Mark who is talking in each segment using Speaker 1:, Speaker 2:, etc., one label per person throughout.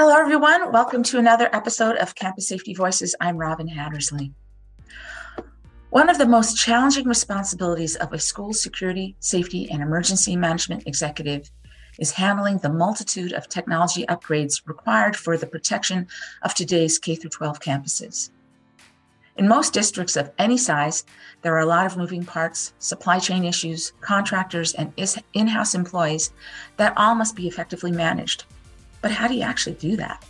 Speaker 1: Hello, everyone. Welcome to another episode of Campus Safety Voices. I'm Robin Hattersley. One of the most challenging responsibilities of a school security, safety, and emergency management executive is handling the multitude of technology upgrades required for the protection of today's K 12 campuses. In most districts of any size, there are a lot of moving parts, supply chain issues, contractors, and in house employees that all must be effectively managed. But how do you actually do that?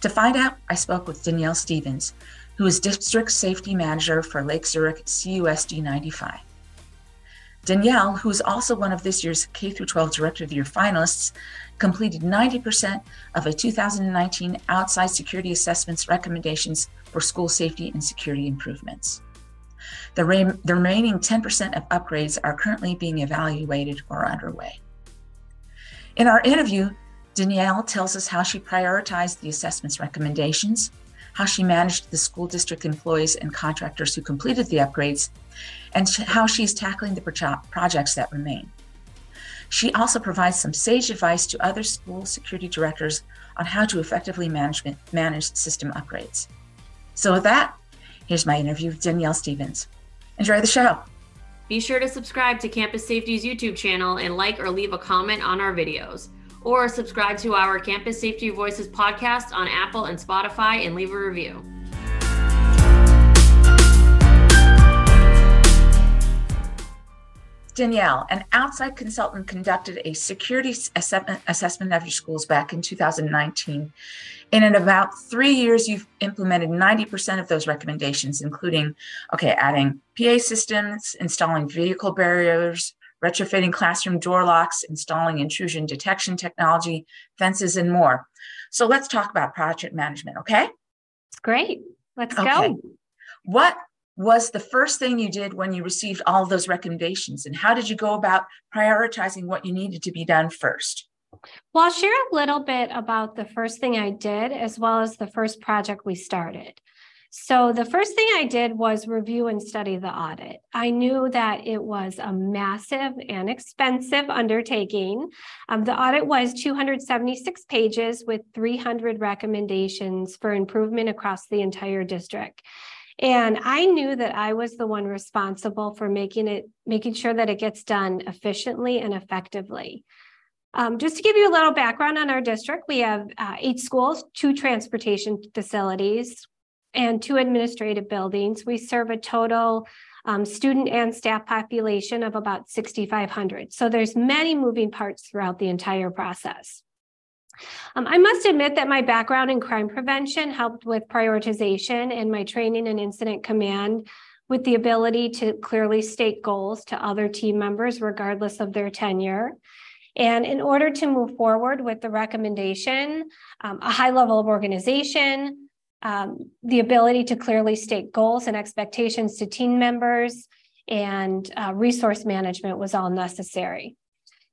Speaker 1: To find out, I spoke with Danielle Stevens, who is District Safety Manager for Lake Zurich CUSD 95. Danielle, who is also one of this year's K 12 Director of the Year finalists, completed 90% of a 2019 outside security assessments recommendations for school safety and security improvements. The, re- the remaining 10% of upgrades are currently being evaluated or underway. In our interview, Danielle tells us how she prioritized the assessment's recommendations, how she managed the school district employees and contractors who completed the upgrades, and how she's tackling the projects that remain. She also provides some sage advice to other school security directors on how to effectively manage, manage system upgrades. So, with that, here's my interview with Danielle Stevens. Enjoy the show.
Speaker 2: Be sure to subscribe to Campus Safety's YouTube channel and like or leave a comment on our videos or subscribe to our Campus Safety Voices podcast on Apple and Spotify and leave a review.
Speaker 1: Danielle, an outside consultant conducted a security assessment, of your schools back in 2019. And in about three years, you've implemented 90% of those recommendations, including, okay, adding PA systems, installing vehicle barriers, retrofitting classroom door locks, installing intrusion detection technology, fences, and more. So let's talk about project management, okay?
Speaker 2: Great. Let's okay. go.
Speaker 1: What was the first thing you did when you received all those recommendations, and how did you go about prioritizing what you needed to be done first?
Speaker 3: Well, I'll share a little bit about the first thing I did as well as the first project we started. So the first thing I did was review and study the audit. I knew that it was a massive and expensive undertaking. Um, the audit was 276 pages with 300 recommendations for improvement across the entire district. And I knew that I was the one responsible for making it, making sure that it gets done efficiently and effectively. Um, just to give you a little background on our district, we have uh, eight schools, two transportation facilities, and two administrative buildings. We serve a total um, student and staff population of about 6,500. So there's many moving parts throughout the entire process. Um, I must admit that my background in crime prevention helped with prioritization and my training in incident command with the ability to clearly state goals to other team members, regardless of their tenure. And in order to move forward with the recommendation, um, a high level of organization, um, the ability to clearly state goals and expectations to team members and uh, resource management was all necessary.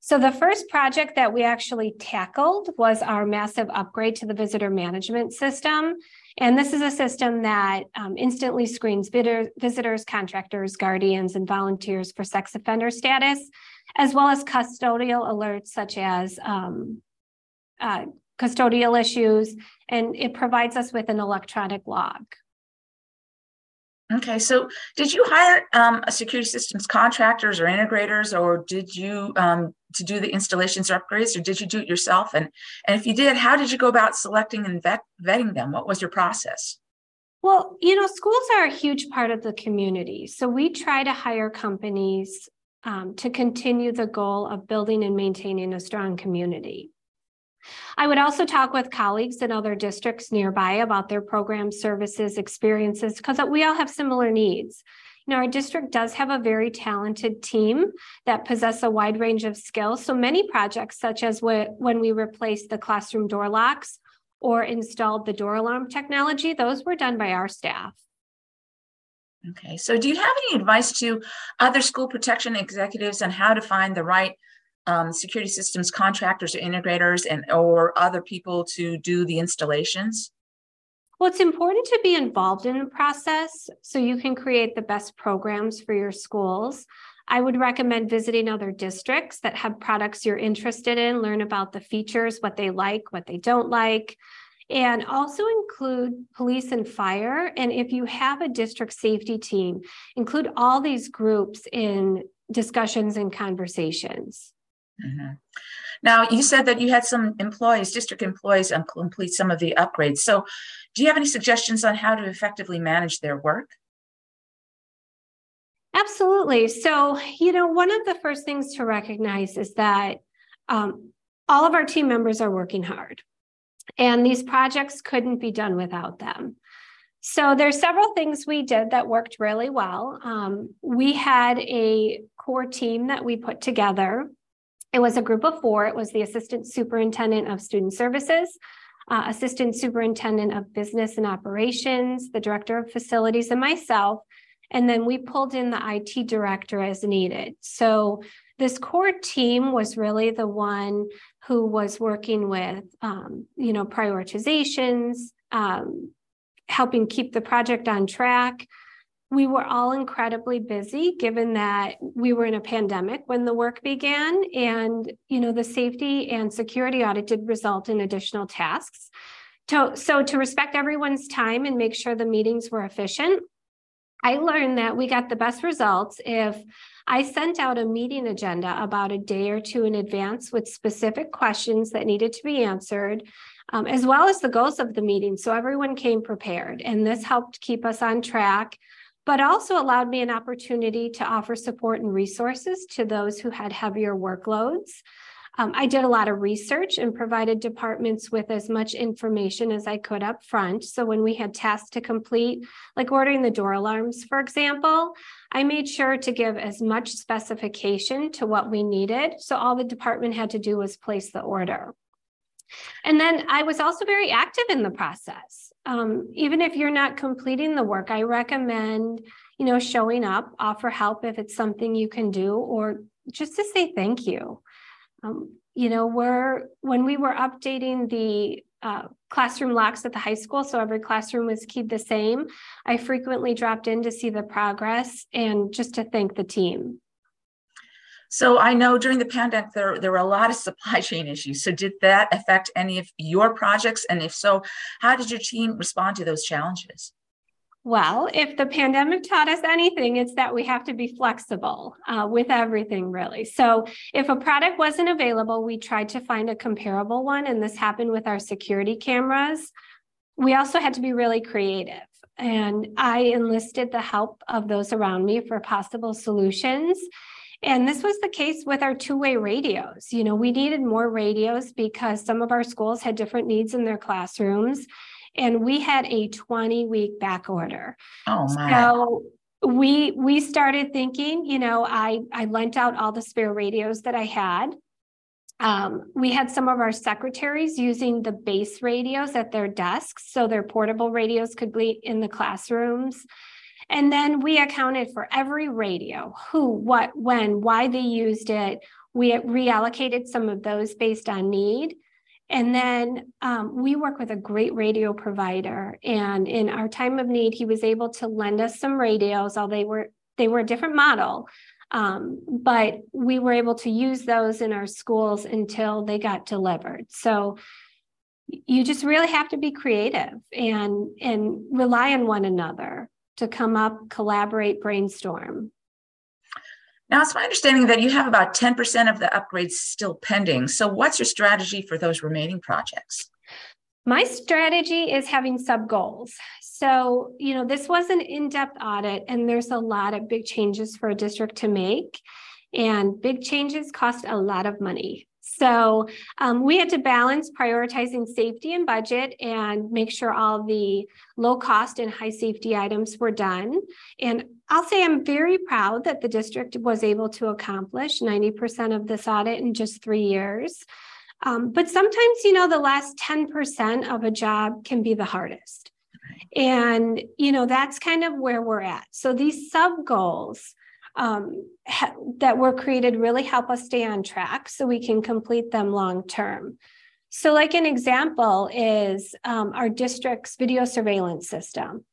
Speaker 3: So, the first project that we actually tackled was our massive upgrade to the visitor management system. And this is a system that um, instantly screens visitors, contractors, guardians, and volunteers for sex offender status, as well as custodial alerts such as um, uh, custodial issues, and it provides us with an electronic log.
Speaker 1: Okay, so did you hire um, a security systems contractors or integrators, or did you um, to do the installations or upgrades, or did you do it yourself? And and if you did, how did you go about selecting and vet, vetting them? What was your process?
Speaker 3: Well, you know, schools are a huge part of the community, so we try to hire companies um, to continue the goal of building and maintaining a strong community. I would also talk with colleagues in other districts nearby about their programs, services, experiences, because we all have similar needs. You know, our district does have a very talented team that possess a wide range of skills. So many projects, such as when we replaced the classroom door locks or installed the door alarm technology, those were done by our staff.
Speaker 1: Okay, so do you have any advice to other school protection executives on how to find the right um, security systems contractors or integrators and or other people to do the installations?
Speaker 3: Well, it's important to be involved in the process so you can create the best programs for your schools. I would recommend visiting other districts that have products you're interested in, learn about the features, what they like, what they don't like, and also include police and fire. And if you have a district safety team, include all these groups in discussions and conversations.
Speaker 1: Mm-hmm. Now, you said that you had some employees, district employees, um, complete some of the upgrades. So, do you have any suggestions on how to effectively manage their work?
Speaker 3: Absolutely. So, you know, one of the first things to recognize is that um, all of our team members are working hard, and these projects couldn't be done without them. So there's several things we did that worked really well. Um, we had a core team that we put together. It was a group of four. It was the assistant superintendent of student services, uh, assistant superintendent of business and operations, the director of facilities, and myself. And then we pulled in the IT director as needed. So this core team was really the one who was working with, um, you know, prioritizations, um, helping keep the project on track. We were all incredibly busy given that we were in a pandemic when the work began and you know the safety and security audit did result in additional tasks. So, so to respect everyone's time and make sure the meetings were efficient, I learned that we got the best results if I sent out a meeting agenda about a day or two in advance with specific questions that needed to be answered, um, as well as the goals of the meeting. So everyone came prepared, and this helped keep us on track, but also allowed me an opportunity to offer support and resources to those who had heavier workloads. Um, I did a lot of research and provided departments with as much information as I could up front. So when we had tasks to complete, like ordering the door alarms, for example, I made sure to give as much specification to what we needed. So all the department had to do was place the order. And then I was also very active in the process. Um, even if you're not completing the work, I recommend, you know, showing up, offer help if it's something you can do, or just to say thank you. Um, you know, we're when we were updating the uh, classroom locks at the high school, so every classroom was keyed the same. I frequently dropped in to see the progress and just to thank the team.
Speaker 1: So I know during the pandemic there there were a lot of supply chain issues. So did that affect any of your projects? And if so, how did your team respond to those challenges?
Speaker 3: Well, if the pandemic taught us anything, it's that we have to be flexible uh, with everything, really. So, if a product wasn't available, we tried to find a comparable one, and this happened with our security cameras. We also had to be really creative, and I enlisted the help of those around me for possible solutions. And this was the case with our two way radios. You know, we needed more radios because some of our schools had different needs in their classrooms and we had a 20 week back order.
Speaker 1: Oh my.
Speaker 3: So we we started thinking, you know, I I lent out all the spare radios that I had. Um, we had some of our secretaries using the base radios at their desks, so their portable radios could be in the classrooms. And then we accounted for every radio, who, what, when, why they used it. We reallocated some of those based on need. And then um, we work with a great radio provider. And in our time of need, he was able to lend us some radios, although they were they were a different model. Um, but we were able to use those in our schools until they got delivered. So you just really have to be creative and and rely on one another to come up, collaborate, brainstorm.
Speaker 1: Now, it's my understanding that you have about 10% of the upgrades still pending. So, what's your strategy for those remaining projects?
Speaker 3: My strategy is having sub goals. So, you know, this was an in depth audit, and there's a lot of big changes for a district to make. And big changes cost a lot of money. So um, we had to balance prioritizing safety and budget and make sure all the low cost and high safety items were done. And I'll say I'm very proud that the district was able to accomplish 90% of this audit in just three years. Um, but sometimes, you know, the last 10% of a job can be the hardest. And, you know, that's kind of where we're at. So these sub goals um, ha- that were created really help us stay on track so we can complete them long term. So, like an example is um, our district's video surveillance system.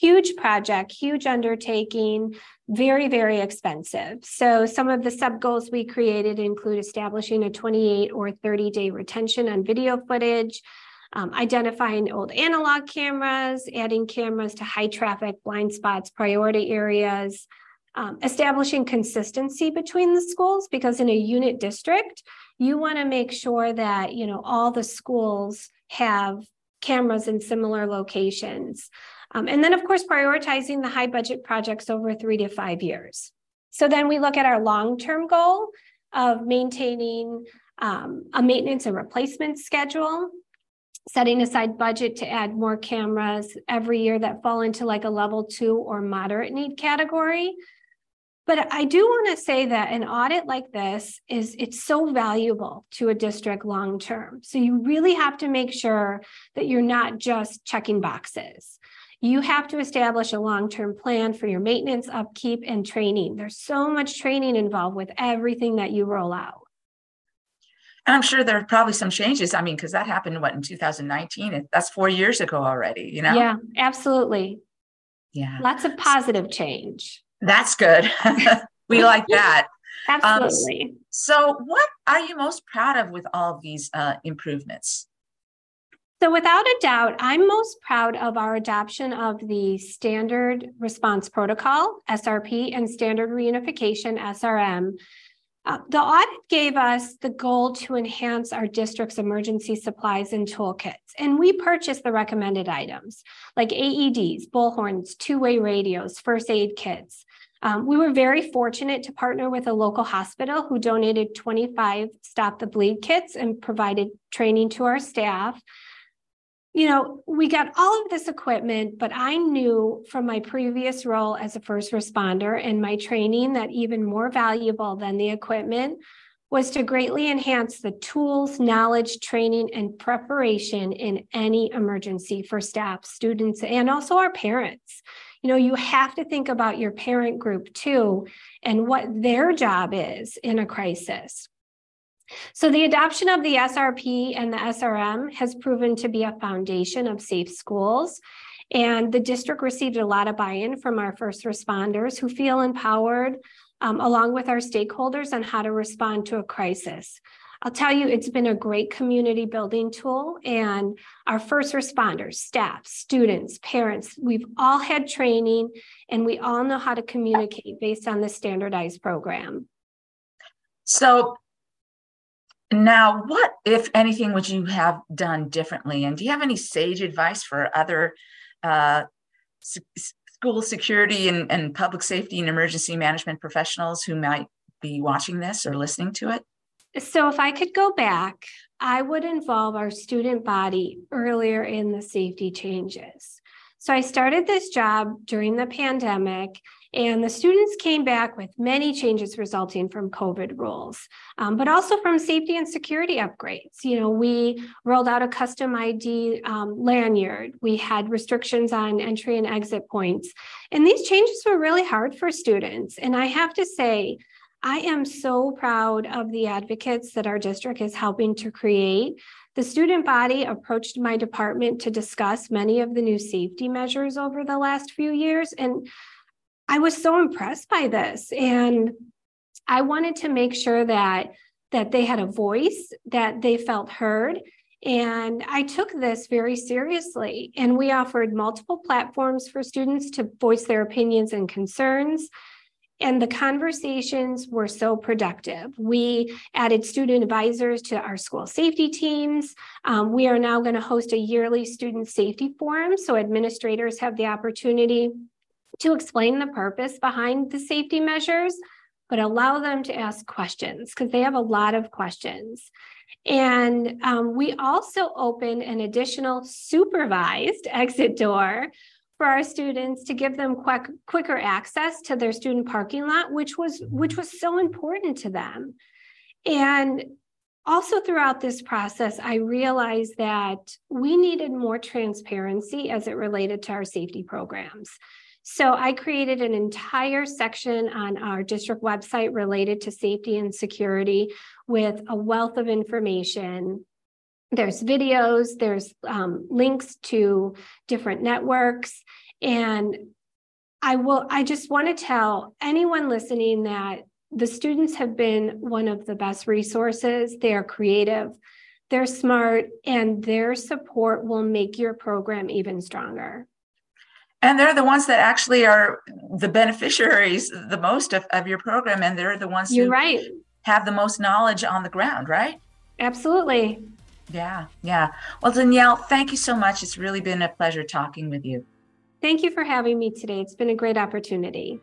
Speaker 3: huge project, huge undertaking, very, very expensive. So some of the sub goals we created include establishing a 28 or 30 day retention on video footage, um, identifying old analog cameras, adding cameras to high traffic blind spots, priority areas, um, establishing consistency between the schools because in a unit district, you want to make sure that you know all the schools have cameras in similar locations. Um, and then, of course, prioritizing the high budget projects over three to five years. So then we look at our long term goal of maintaining um, a maintenance and replacement schedule, setting aside budget to add more cameras every year that fall into like a level two or moderate need category. But I do want to say that an audit like this is it's so valuable to a district long term. So you really have to make sure that you're not just checking boxes. You have to establish a long-term plan for your maintenance, upkeep, and training. There's so much training involved with everything that you roll out.
Speaker 1: And I'm sure there are probably some changes. I mean, because that happened what in 2019? That's four years ago already, you know?
Speaker 3: Yeah, absolutely.
Speaker 1: Yeah.
Speaker 3: Lots of positive change.
Speaker 1: That's good. we like that.
Speaker 3: Absolutely. Um,
Speaker 1: so, what are you most proud of with all of these uh, improvements?
Speaker 3: So, without a doubt, I'm most proud of our adoption of the Standard Response Protocol, SRP, and Standard Reunification, SRM. Uh, the audit gave us the goal to enhance our district's emergency supplies and toolkits, and we purchased the recommended items like AEDs, bullhorns, two way radios, first aid kits. Um, we were very fortunate to partner with a local hospital who donated 25 Stop the Bleed kits and provided training to our staff. You know, we got all of this equipment, but I knew from my previous role as a first responder and my training that even more valuable than the equipment was to greatly enhance the tools, knowledge, training, and preparation in any emergency for staff, students, and also our parents you know, you have to think about your parent group too and what their job is in a crisis. So, the adoption of the SRP and the SRM has proven to be a foundation of safe schools. And the district received a lot of buy in from our first responders who feel empowered, um, along with our stakeholders, on how to respond to a crisis. I'll tell you, it's been a great community building tool. And our first responders, staff, students, parents, we've all had training and we all know how to communicate based on the standardized program.
Speaker 1: So, now, what, if anything, would you have done differently? And do you have any sage advice for other uh, school security and, and public safety and emergency management professionals who might be watching this or listening to it?
Speaker 3: So, if I could go back, I would involve our student body earlier in the safety changes. So, I started this job during the pandemic, and the students came back with many changes resulting from COVID rules, um, but also from safety and security upgrades. You know, we rolled out a custom ID um, lanyard, we had restrictions on entry and exit points, and these changes were really hard for students. And I have to say, I am so proud of the advocates that our district is helping to create. The student body approached my department to discuss many of the new safety measures over the last few years. And I was so impressed by this. And I wanted to make sure that, that they had a voice, that they felt heard. And I took this very seriously. And we offered multiple platforms for students to voice their opinions and concerns. And the conversations were so productive. We added student advisors to our school safety teams. Um, we are now going to host a yearly student safety forum so administrators have the opportunity to explain the purpose behind the safety measures, but allow them to ask questions because they have a lot of questions. And um, we also opened an additional supervised exit door for our students to give them quick, quicker access to their student parking lot, which was which was so important to them. And also throughout this process, I realized that we needed more transparency as it related to our safety programs. So I created an entire section on our district website related to safety and security with a wealth of information there's videos, there's um, links to different networks. And I will, I just want to tell anyone listening that the students have been one of the best resources. They are creative, they're smart, and their support will make your program even stronger.
Speaker 1: And they're the ones that actually are the beneficiaries the most of, of your program. And they're the ones
Speaker 3: You're
Speaker 1: who
Speaker 3: right.
Speaker 1: have the most knowledge on the ground, right?
Speaker 3: Absolutely.
Speaker 1: Yeah, yeah. Well, Danielle, thank you so much. It's really been a pleasure talking with you.
Speaker 3: Thank you for having me today. It's been a great opportunity.